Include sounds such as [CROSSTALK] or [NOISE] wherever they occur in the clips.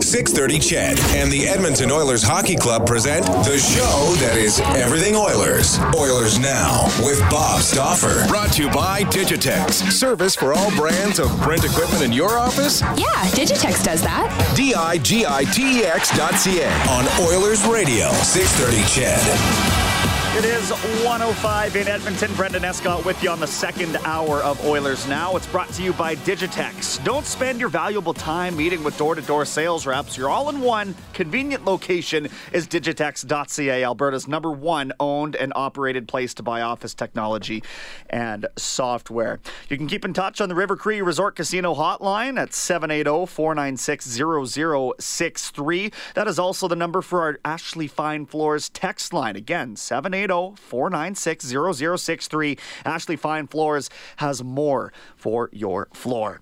630 CHED and the Edmonton Oilers Hockey Club present the show that is everything Oilers. Oilers Now with Bob Stauffer. Brought to you by Digitex. Service for all brands of print equipment in your office? Yeah, Digitex does that. D-I-G-I-T-E-X dot C-A on Oilers Radio. 630 CHED. It is 105 in Edmonton. Brendan Escott with you on the second hour of Oilers Now. It's brought to you by Digitex. Don't spend your valuable time meeting with door to door sales reps. Your all in one convenient location is Digitex.ca, Alberta's number one owned and operated place to buy office technology and software. You can keep in touch on the River Cree Resort Casino hotline at 780 496 0063. That is also the number for our Ashley Fine Floors text line. Again, 780 496 0063. Ashley Fine Floors has more for your floor.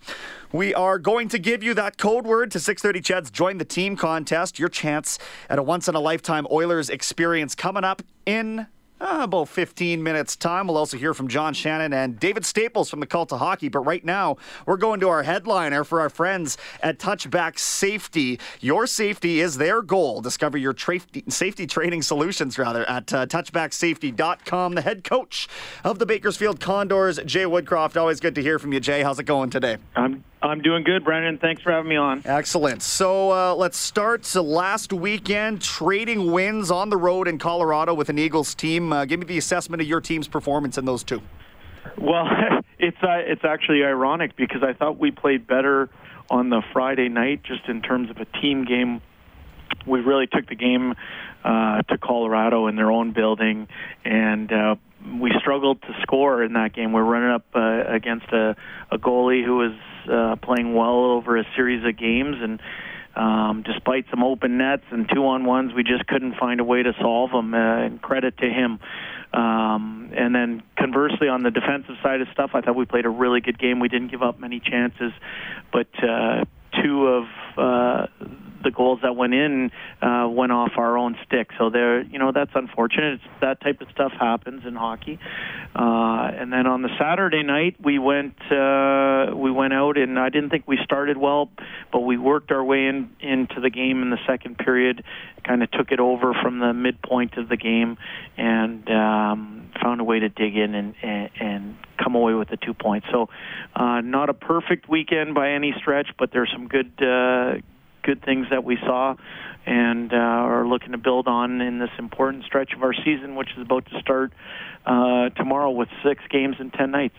We are going to give you that code word to 630 CHED's Join the Team contest. Your chance at a once in a lifetime Oilers experience coming up in uh, about 15 minutes time. We'll also hear from John Shannon and David Staples from the Cult of Hockey. But right now, we're going to our headliner for our friends at Touchback Safety. Your safety is their goal. Discover your tra- safety training solutions, rather, at uh, touchbacksafety.com. The head coach of the Bakersfield Condors, Jay Woodcroft. Always good to hear from you, Jay. How's it going today? I'm I'm doing good, Brandon. Thanks for having me on. Excellent. So uh, let's start uh, last weekend trading wins on the road in Colorado with an Eagles team. Uh, give me the assessment of your team's performance in those two. Well, [LAUGHS] it's uh, it's actually ironic because I thought we played better on the Friday night, just in terms of a team game. We really took the game uh, to Colorado in their own building, and uh, we struggled to score in that game. We're running up uh, against a, a goalie who was uh, playing well over a series of games, and um, despite some open nets and two on ones, we just couldn't find a way to solve them. Uh, and credit to him. Um, and then conversely, on the defensive side of stuff, I thought we played a really good game. We didn't give up many chances, but uh, two of uh, the goals that went in uh, went off our own stick. So there, you know, that's unfortunate. It's, that type of stuff happens in hockey. Uh, and then on the Saturday night, we went uh, we went out, and I didn't think we started well, but we worked our way in into the game in the second period. Kind of took it over from the midpoint of the game, and um, found a way to dig in and, and, and come away with the two points. So, uh, not a perfect weekend by any stretch, but there's some good uh, good things that we saw and uh, are looking to build on in this important stretch of our season, which is about to start uh, tomorrow with six games in 10 nights.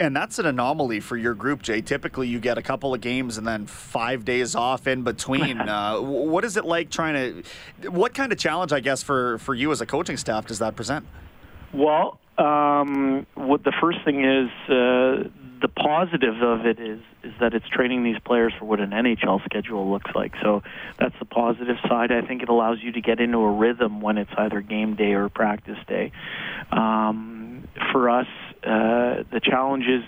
And that's an anomaly for your group, Jay. Typically, you get a couple of games and then five days off in between. [LAUGHS] uh, what is it like trying to? What kind of challenge, I guess, for for you as a coaching staff does that present? Well, um, what the first thing is, uh, the positive of it is is that it's training these players for what an NHL schedule looks like. So that's the positive side. I think it allows you to get into a rhythm when it's either game day or practice day. Um, for us, uh, the challenges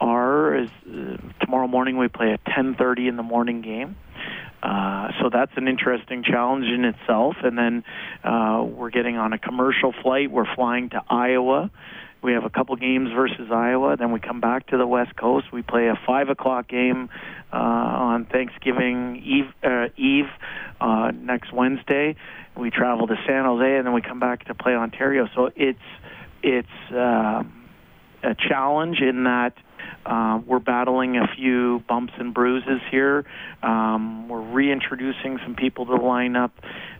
are is uh, tomorrow morning we play a 10:30 in the morning game. Uh, so that's an interesting challenge in itself. And then uh, we're getting on a commercial flight. We're flying to Iowa. We have a couple games versus Iowa. Then we come back to the West Coast. We play a five o'clock game uh, on Thanksgiving Eve, uh, Eve uh, next Wednesday. We travel to San Jose, and then we come back to play Ontario. So it's it's um, a challenge in that uh, we're battling a few bumps and bruises here. Um, we're reintroducing some people to the lineup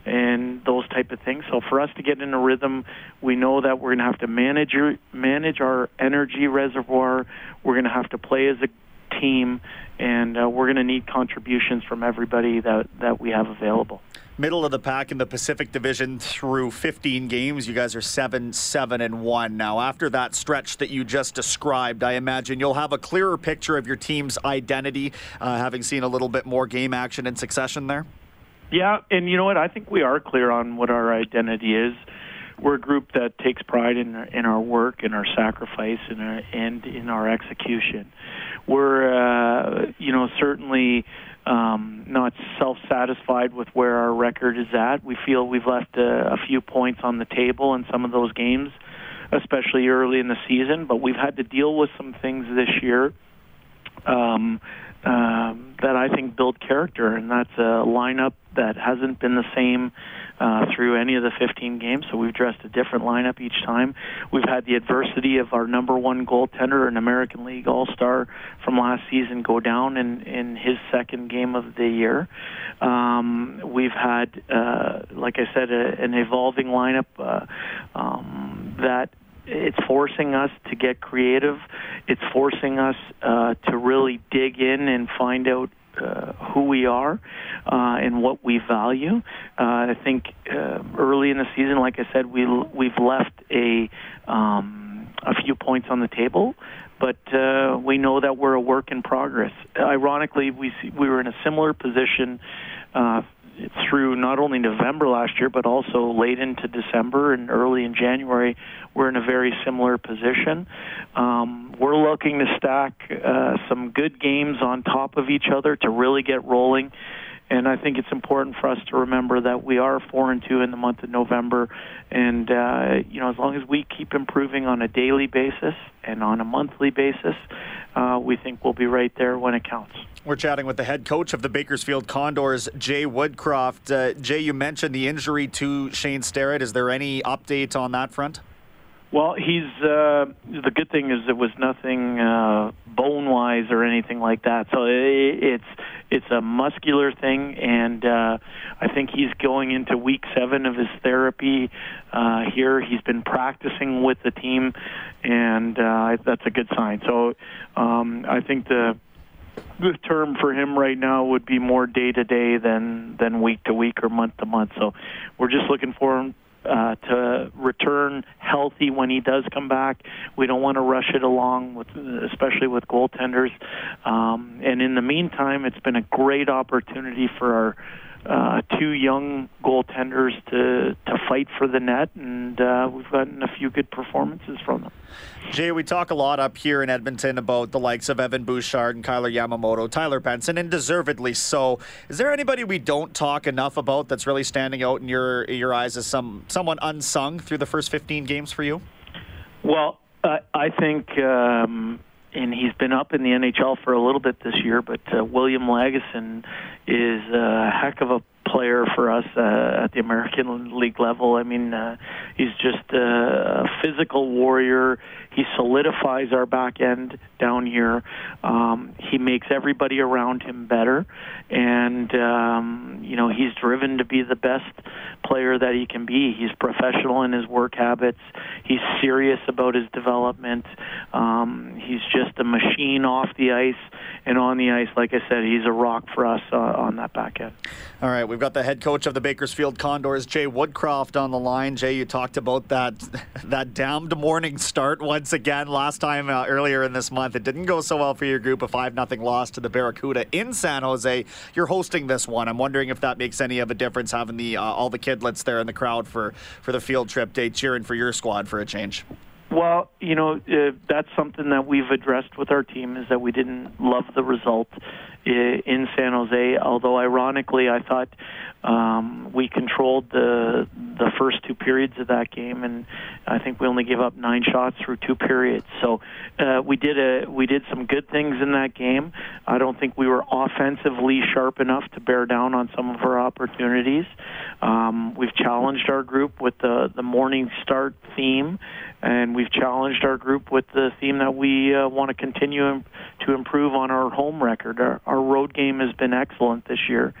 and those type of things. So for us to get in a rhythm, we know that we're going to have to manage manage our energy reservoir. We're going to have to play as a team, and uh, we're going to need contributions from everybody that that we have available. Middle of the pack in the Pacific Division through 15 games. You guys are 7 7 and 1. Now, after that stretch that you just described, I imagine you'll have a clearer picture of your team's identity, uh, having seen a little bit more game action in succession there. Yeah, and you know what? I think we are clear on what our identity is. We're a group that takes pride in our, in our work, in our sacrifice, and, our, and in our execution. We're, uh, you know, certainly um, not self-satisfied with where our record is at. We feel we've left a, a few points on the table in some of those games, especially early in the season. But we've had to deal with some things this year um, um, that I think build character, and that's a lineup that hasn't been the same uh, through any of the 15 games. So we've dressed a different lineup each time. We've had the adversity of our number one goaltender, an American League All Star from last season, go down in in his second game of the year. Um, we've had, uh, like I said, a, an evolving lineup uh, um, that it's forcing us to get creative. It's forcing us uh, to really dig in and find out uh, who we are uh, and what we value. Uh, I think uh, early in the season, like I said, we we've left a um, a few points on the table, but uh, we know that we're a work in progress. Ironically, we see, we were in a similar position. Through not only November last year, but also late into December and early in January, we're in a very similar position. Um, we're looking to stack uh, some good games on top of each other to really get rolling. And I think it's important for us to remember that we are four and two in the month of November, and uh, you know as long as we keep improving on a daily basis and on a monthly basis, uh, we think we'll be right there when it counts. We're chatting with the head coach of the Bakersfield Condors, Jay Woodcroft. Uh, Jay, you mentioned the injury to Shane Starrett. Is there any update on that front? Well, he's uh, the good thing is it was nothing uh, bone wise or anything like that. So it, it's it's a muscular thing, and uh, I think he's going into week seven of his therapy uh, here. He's been practicing with the team, and uh, that's a good sign. So um, I think the the term for him right now would be more day to day than than week to week or month to month. So we're just looking for him uh, to return healthy when he does come back. We don't want to rush it along, with, especially with goaltenders. Um, and in the meantime, it's been a great opportunity for our uh, two young goaltenders to to fight for the net, and uh, we've gotten a few good performances from them. Jay, we talk a lot up here in Edmonton about the likes of Evan Bouchard and Kailer Yamamoto, Tyler Benson, and deservedly so. Is there anybody we don't talk enough about that's really standing out in your in your eyes as some someone unsung through the first 15 games for you? Well, uh, I think. Um, and he's been up in the NHL for a little bit this year, but uh, William Lagesson is a heck of a player for us uh, at the American League level. I mean, uh, he's just a physical warrior. He solidifies our back end down here. Um, he makes everybody around him better, and um, you know he's driven to be the best player that he can be. He's professional in his work habits. He's serious about his development. Um, he's just a machine off the ice and on the ice. Like I said, he's a rock for us uh, on that back end. All right, we've got the head coach of the Bakersfield Condors, Jay Woodcroft, on the line. Jay, you talked about that [LAUGHS] that damned morning start once again last time uh, earlier in this month. It didn't go so well for your group. A five nothing loss to the Barracuda in San Jose. You're hosting this one. I'm wondering if that makes any of a difference having the uh, all the kidlets there in the crowd for for the field trip day cheering for your squad for a change. Well, you know, uh, that's something that we've addressed with our team is that we didn't love the result in San Jose. Although, ironically, I thought Um, we controlled the the first two periods of that game, and I think we only gave up nine shots through two periods. So uh, we did a we did some good things in that game. I don't think we were offensively sharp enough to bear down on some of our opportunities. Um, we've challenged our group with the the morning start theme, and we've challenged our group with the theme that we uh, want to continue to improve on our home record. Our, road game has been excellent this year,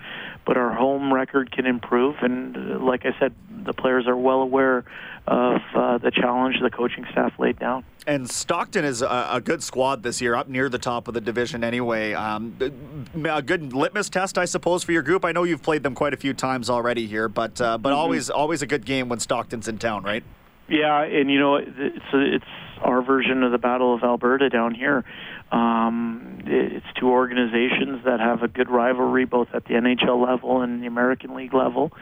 but our home record can improve. And uh, like I said, the players are well aware of uh, the challenge the coaching staff laid down. And Stockton is a, a, good squad this year, up near the top of the division anyway. Um, a good litmus test, I suppose, for your group. I know you've played them quite a few times already here, but uh, but mm-hmm. always always a good game when Stockton's in town, right? Yeah, and you know it's it's our version of the Battle of Alberta down here. Um, it's two organizations that have a good rivalry both at the NHL level and the American League level.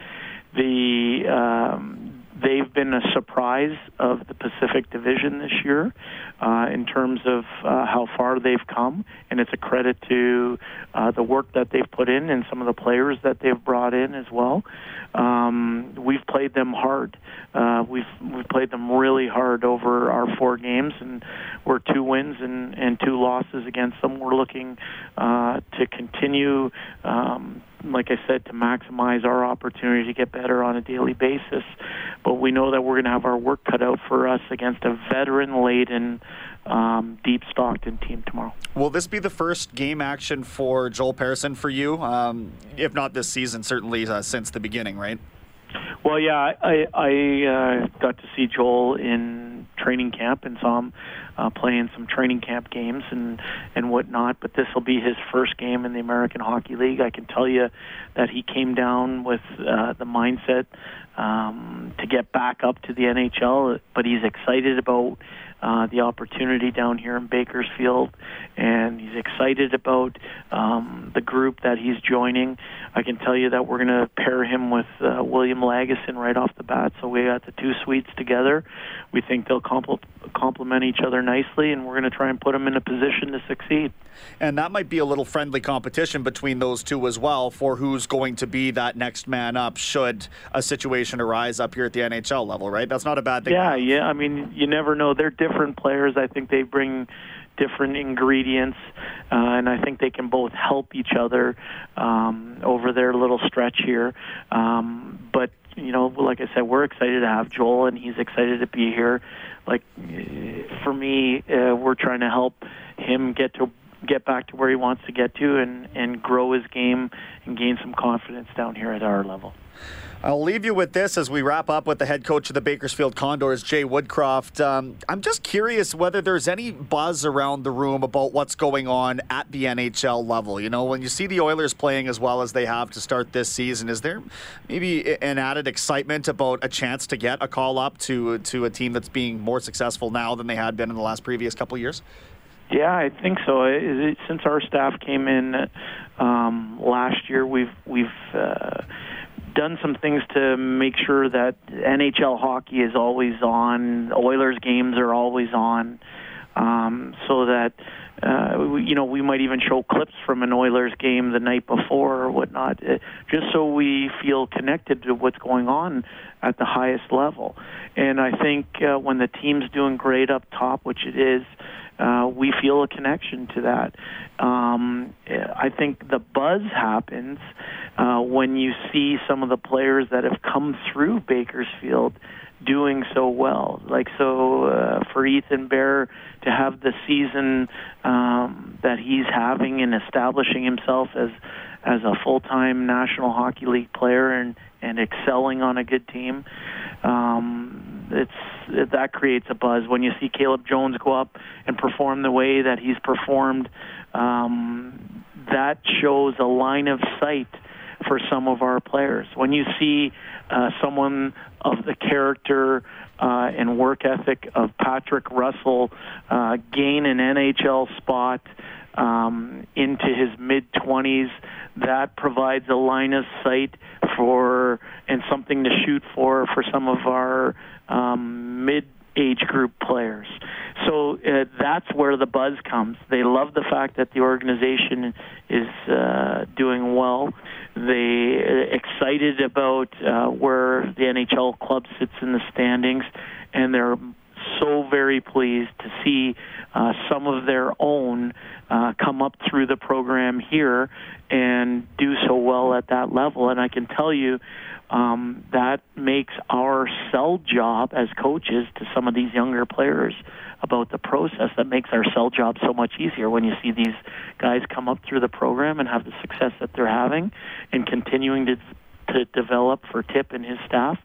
The um, they've been a surprise of the Pacific Division this year uh, in terms of uh, how far they've come, and it's a credit to uh, the work that they've put in and some of the players that they've brought in as well. Um, we've played them hard. Uh, we've we've played them really hard over our four games, and we're two wins and, and two losses against them. We're looking uh, to continue. Um, like I said, to maximize our opportunity to get better on a daily basis. But we know that we're going to have our work cut out for us against a veteran laden um, deep Stockton team tomorrow. Will this be the first game action for Joel Persson for you? Um, if not this season, certainly uh, since the beginning, right? Well, yeah, I, I uh, got to see Joel in training camp and saw him uh, playing some training camp games and and whatnot. But this will be his first game in the American Hockey League. I can tell you that he came down with uh, the mindset um, to get back up to the NHL, but he's excited about uh, the opportunity down here in Bakersfield, and he's excited about um, the group that he's joining. I can tell you that we're going to pair him with uh, William Lagesson right off the bat, so we got the two suites together. We think they'll compl- complement each other nicely, and we're going to try and put them in a position to succeed. And that might be a little friendly competition between those two as well for who's going to be that next man up should a situation arise up here at the NHL level, right? That's not a bad thing. Yeah, yeah. I mean, you never know. They're different players. I think they bring different ingredients, uh, and I think they can both help each other um, over their little stretch here. Um, but you know, like I said, we're excited to have Joel, and he's excited to be here. Like for me, uh, we're trying to help him get to get back to where he wants to get to and and grow his game and gain some confidence down here at our level. I'll leave you with this as we wrap up with the head coach of the Bakersfield Condors, Jay Woodcroft. Um, I'm just curious whether there's any buzz around the room about what's going on at the NHL level. You know, when you see the Oilers playing as well as they have to start this season, is there maybe an added excitement about a chance to get a call up to to a team that's being more successful now than they had been in the last previous couple years? Yeah, I think so. Since our staff came in um, last year, we've we've uh, done some things to make sure that NHL hockey is always on. Oilers games are always on, um, so that uh, we, you know we might even show clips from an Oilers game the night before or whatnot, uh, just so we feel connected to what's going on at the highest level. And I think uh, when the team's doing great up top, which it is uh, we feel a connection to that. Um, I think the buzz happens uh, when you see some of the players that have come through Bakersfield doing so well. Like so, uh, for Ethan Bear to have the season um, that he's having and establishing himself as as a full-time National Hockey League player and and excelling on a good team. Um, it's that creates a buzz when you see Caleb Jones go up and perform the way that he's performed. Um, that shows a line of sight for some of our players. When you see uh, someone of the character uh, and work ethic of Patrick Russell uh, gain an NHL spot um, into his mid 20s, that provides a line of sight for and something to shoot for for some of our um, mid age group players. So uh, that's where the buzz comes. They love the fact that the organization is uh, doing well. They uh, excited about uh, where the NHL club sits in the standings, and they're so very pleased to see uh, some of their own uh, come up through the program here and do so well at that level. And I can tell you um, that makes our sell job as coaches to some of these younger players about the process that makes our sell job so much easier when you see these guys come up through the program and have the success that they're having and continuing to to develop for Tip and his staff.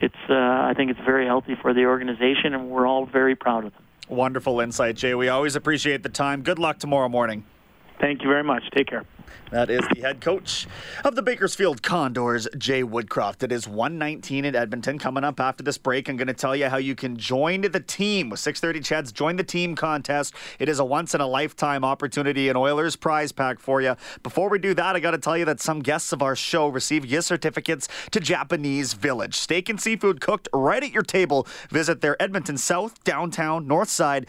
It's uh, I think it's very healthy for the organization, and we're all very proud of them. Wonderful insight, Jay. We always appreciate the time. Good luck tomorrow morning. Thank you very much. Take care. That is the head coach of the Bakersfield Condors, Jay Woodcroft. It is 119 in Edmonton. Coming up after this break, I'm going to tell you how you can join the team with 630 CHED's Join the Team contest. It is a once in a lifetime opportunity, an Oilers prize pack for you. Before we do that, I got to tell you that some guests of our show receive gift certificates to Japanese Village. Steak and seafood cooked right at your table. Visit their Edmonton South, downtown, north side.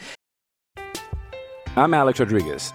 I'm Alex Rodriguez.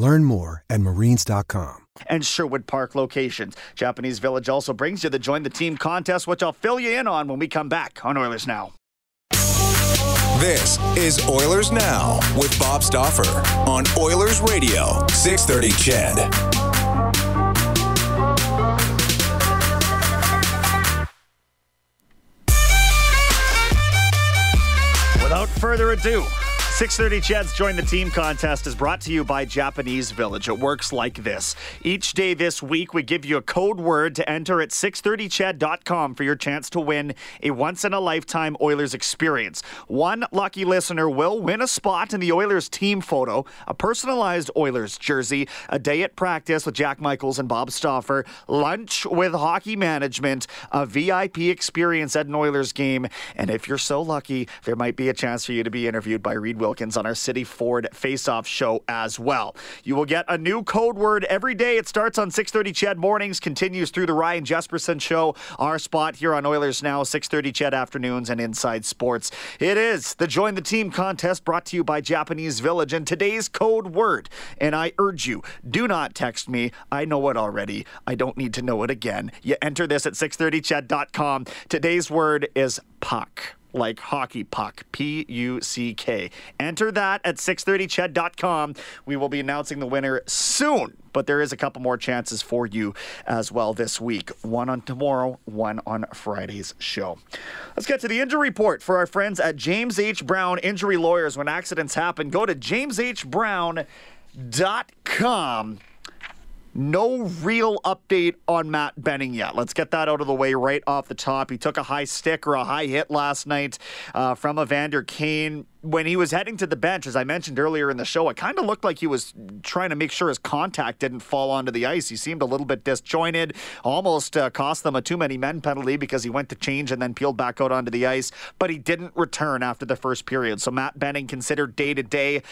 Learn more at marines.com. and Sherwood Park locations. Japanese Village also brings you the Join the Team contest, which I'll fill you in on when we come back on Oilers Now. This is Oilers Now with Bob Stauffer on Oilers Radio, 630 CHED. Without further ado, 630 CHED's Join the Team contest is brought to you by Japanese Village. It works like this. Each day this week, we give you a code word to enter at 630ched.com for your chance to win a once in a lifetime Oilers experience. One lucky listener will win a spot in the Oilers team photo, a personalized Oilers jersey, a day at practice with Jack Michaels and Bob Stauffer, lunch with hockey management, a VIP experience at an Oilers game, and if you're so lucky, there might be a chance for you to be interviewed by Reid Wilkins on our City Ford Face-Off show as well. You will get a new code word every day. It starts on 6:30 CHED mornings, continues through the Ryan Jespersen show. Our spot here on Oilers Now, 6:30 CHED afternoons and Inside Sports. It is the Join the Team contest brought to you by Japanese Village and today's code word. And I urge you, do not text me. I know it already. I don't need to know it again. You enter this at 630ched.com. Today's word is puck like hockey puck, P U C K. Enter that at 630ched.com. We will be announcing the winner soon, but there is a couple more chances for you as well this week. One on tomorrow, one on Friday's show. Let's get to the injury report for our friends at James H. Brown Injury Lawyers. When accidents happen, go to jameshbrown.com. No real update on Matt Benning yet. Let's get that out of the way right off the top. He took a high stick or a high hit last night uh, from Evander Kane. When he was heading to the bench, as I mentioned earlier in the show, it kind of looked like he was trying to make sure his contact didn't fall onto the ice. He seemed a little bit disjointed, almost uh, cost them a too many men penalty because he went to change and then peeled back out onto the ice. But he didn't return after the first period. So Matt Benning considered day to day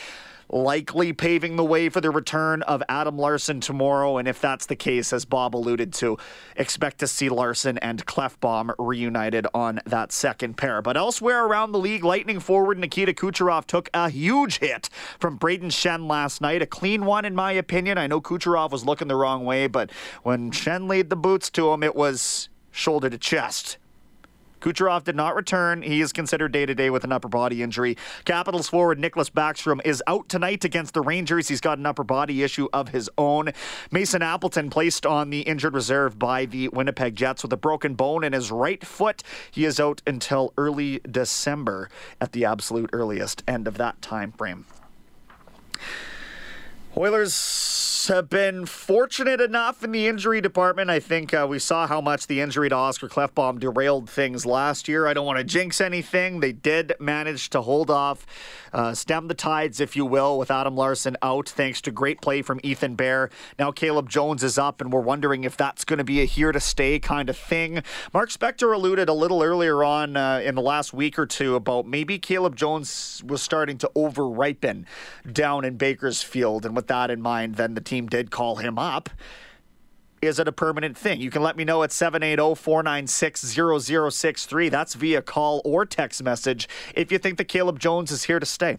likely paving the way for the return of Adam Larsson tomorrow. And if that's the case, as Bob alluded to, expect to see Larsson and Klefbom reunited on that second pair. But elsewhere around the league, Lightning forward Nikita Kucherov took a huge hit from Brayden Schenn last night. A clean one, in my opinion. I know Kucherov was looking the wrong way, but when Schenn laid the boots to him, it was shoulder to chest. Kucherov did not return. He is considered day to day with an upper body injury. Capitals forward Nicklas Backstrom is out tonight against the Rangers. He's got an upper body issue of his own. Mason Appleton placed on the injured reserve by the Winnipeg Jets with a broken bone in his right foot. He is out until early December at the absolute earliest end of that time frame. Oilers have been fortunate enough in the injury department. I think uh, we saw how much the injury to Oscar Klefbom derailed things last year. I don't want to jinx anything. They did manage to hold off, uh, stem the tides, if you will, with Adam Larsson out, thanks to great play from Ethan Bear. Now Caleb Jones is up, and we're wondering if that's going to be a here to stay kind of thing. Mark Spector alluded a little earlier on uh, in the last week or two about maybe Caleb Jones was starting to over ripen down in Bakersfield, and with that in mind, then the team did call him up. Is it a permanent thing? You can let me know at 780 496 0063. That's via call or text message if you think that Caleb Jones is here to stay.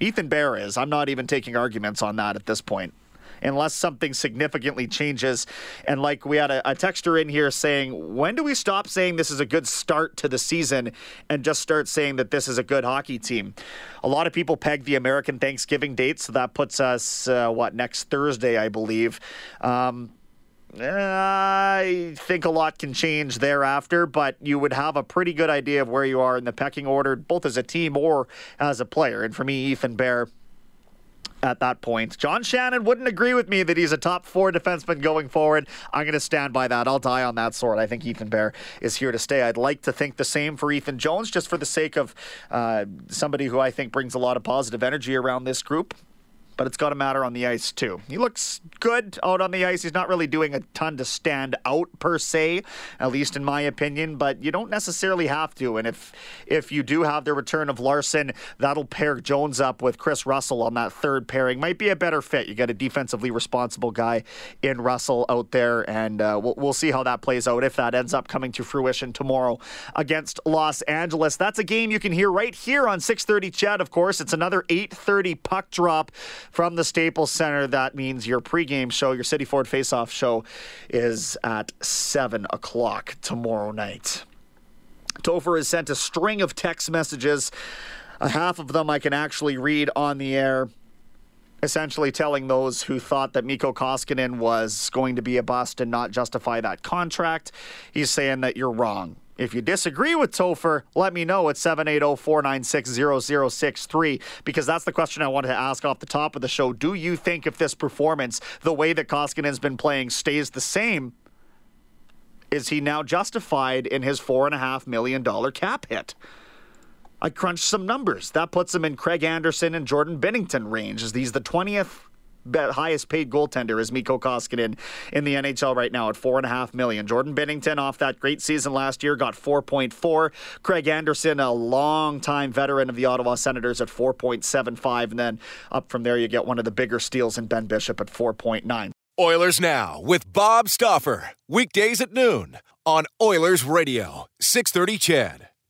Ethan Bear is. I'm not even taking arguments on that at this point unless something significantly changes. And like we had a, a texter in here saying, when do we stop saying this is a good start to the season and just start saying that this is a good hockey team? A lot of people peg the American Thanksgiving date, so that puts us, uh, what, next Thursday, I believe. Um, I think a lot can change thereafter, but you would have a pretty good idea of where you are in the pecking order, both as a team or as a player. And for me, Ethan Bear at that point. John Shannon wouldn't agree with me that he's a top four defenseman going forward. I'm going to stand by that. I'll die on that sword. I think Ethan Bear is here to stay. I'd like to think the same for Ethan Jones, just for the sake of uh, somebody who I think brings a lot of positive energy around this group but it's got to matter on the ice too. He looks good out on the ice. He's not really doing a ton to stand out per se, at least in my opinion, but you don't necessarily have to. And if if you do have the return of Larsson, that'll pair Jones up with Kris Russell on that third pairing. Might be a better fit. You got a defensively responsible guy in Russell out there, and uh, we'll, we'll see how that plays out if that ends up coming to fruition tomorrow against Los Angeles. That's a game you can hear right here on 6:30. CHED, of course. It's another 8:30 puck drop from the Staples Center. That means your pregame show, your City Ford Faceoff show, is at 7 o'clock tomorrow night. Topher has sent a string of text messages. A half of them I can actually read on the air essentially telling those who thought that Mikko Koskinen was going to be a bust and not justify that contract. He's saying that you're wrong. If you disagree with Topher, let me know at 780-496-0063 because that's the question I wanted to ask off the top of the show. Do you think if this performance, the way that Koskinen's been playing, stays the same, is he now justified in his $4.5 million cap hit? I crunched some numbers. That puts him in Craig Anderson and Jordan Binnington range. Is he's the 20th highest paid goaltender is Mikko Koskinen in the NHL right now at four and a half million. Jordan Binnington, off that great season last year got 4.4. Craig Anderson, a long-time veteran of the Ottawa Senators at 4.75, and then up from there you get one of the bigger steals in Ben Bishop at 4.9. Oilers Now with Bob Stauffer weekdays at noon on Oilers Radio 630 CHED.